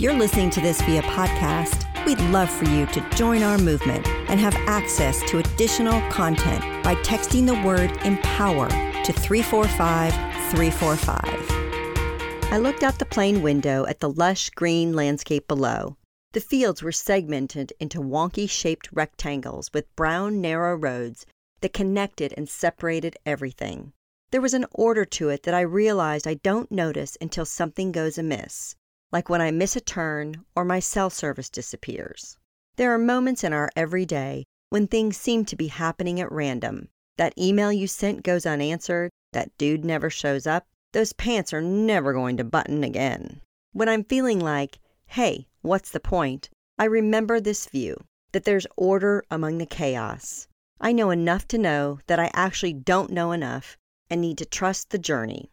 If you're listening to this via podcast, we'd love for you to join our movement and have access to additional content by texting the word empower to 345 345. I looked out the plane window at the lush green landscape below. The fields were segmented into wonky shaped rectangles with brown, narrow roads that connected and separated everything. There was an order to it that I realized I don't notice until something goes amiss like when I miss a turn or my cell service disappears. There are moments in our everyday when things seem to be happening at random. That email you sent goes unanswered, that dude never shows up, those pants are never going to button again. When I'm feeling like, hey, what's the point? I remember this view that there's order among the chaos. I know enough to know that I actually don't know enough and need to trust the journey.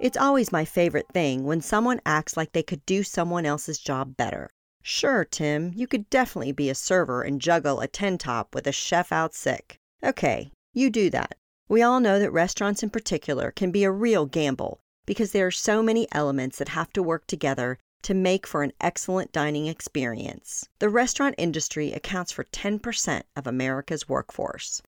It's always my favorite thing when someone acts like they could do someone else's job better. Sure, Tim, you could definitely be a server and juggle a 10 top with a chef out sick. Okay, you do that. We all know that restaurants in particular can be a real gamble because there are so many elements that have to work together to make for an excellent dining experience. The restaurant industry accounts for 10% of America's workforce.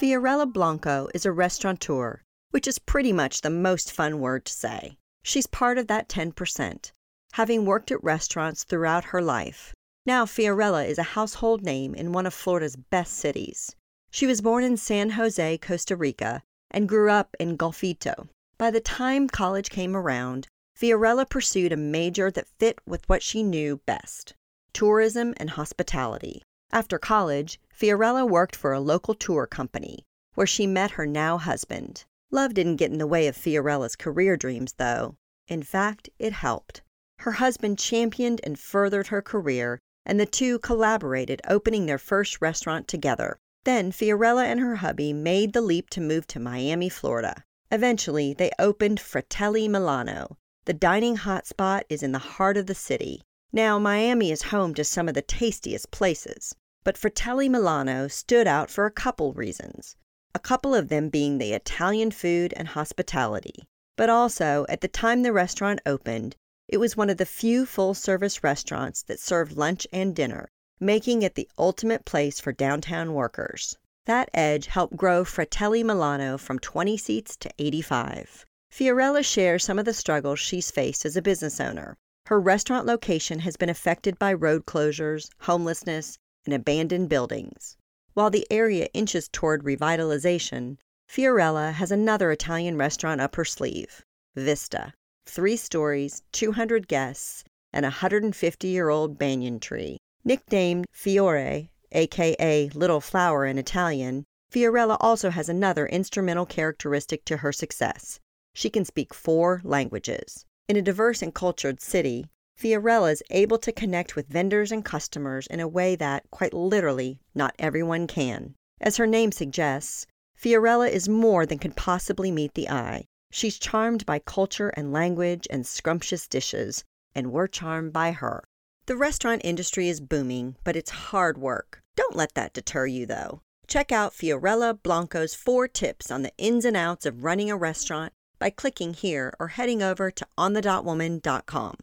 Fiorella Blanco is a restaurateur which is pretty much the most fun word to say. She's part of that 10%, having worked at restaurants throughout her life. Now, Fiorella is a household name in one of Florida's best cities. She was born in San Jose, Costa Rica, and grew up in Golfito. By the time college came around, Fiorella pursued a major that fit with what she knew best tourism and hospitality. After college, Fiorella worked for a local tour company, where she met her now husband. Love didn't get in the way of Fiorella's career dreams, though. In fact, it helped. Her husband championed and furthered her career, and the two collaborated, opening their first restaurant together. Then Fiorella and her hubby made the leap to move to Miami, Florida. Eventually, they opened Fratelli Milano. The dining hotspot is in the heart of the city. Now, Miami is home to some of the tastiest places, but Fratelli Milano stood out for a couple reasons a couple of them being the Italian food and hospitality. But also, at the time the restaurant opened, it was one of the few full service restaurants that served lunch and dinner, making it the ultimate place for downtown workers. That edge helped grow Fratelli Milano from 20 seats to 85. Fiorella shares some of the struggles she's faced as a business owner. Her restaurant location has been affected by road closures, homelessness, and abandoned buildings. While the area inches toward revitalization, Fiorella has another Italian restaurant up her sleeve, Vista. Three stories, 200 guests, and a 150 year old banyan tree. Nicknamed Fiore, aka Little Flower in Italian, Fiorella also has another instrumental characteristic to her success. She can speak four languages. In a diverse and cultured city, Fiorella is able to connect with vendors and customers in a way that, quite literally, not everyone can. As her name suggests, Fiorella is more than can possibly meet the eye. She's charmed by culture and language and scrumptious dishes, and we're charmed by her. The restaurant industry is booming, but it's hard work. Don't let that deter you, though. Check out Fiorella Blanco's four tips on the ins and outs of running a restaurant by clicking here or heading over to onthedotwoman.com.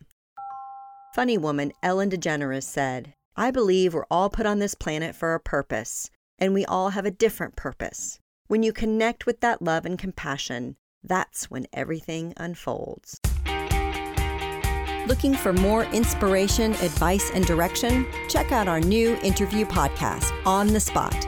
Funny woman Ellen DeGeneres said, I believe we're all put on this planet for a purpose, and we all have a different purpose. When you connect with that love and compassion, that's when everything unfolds. Looking for more inspiration, advice, and direction? Check out our new interview podcast, On the Spot,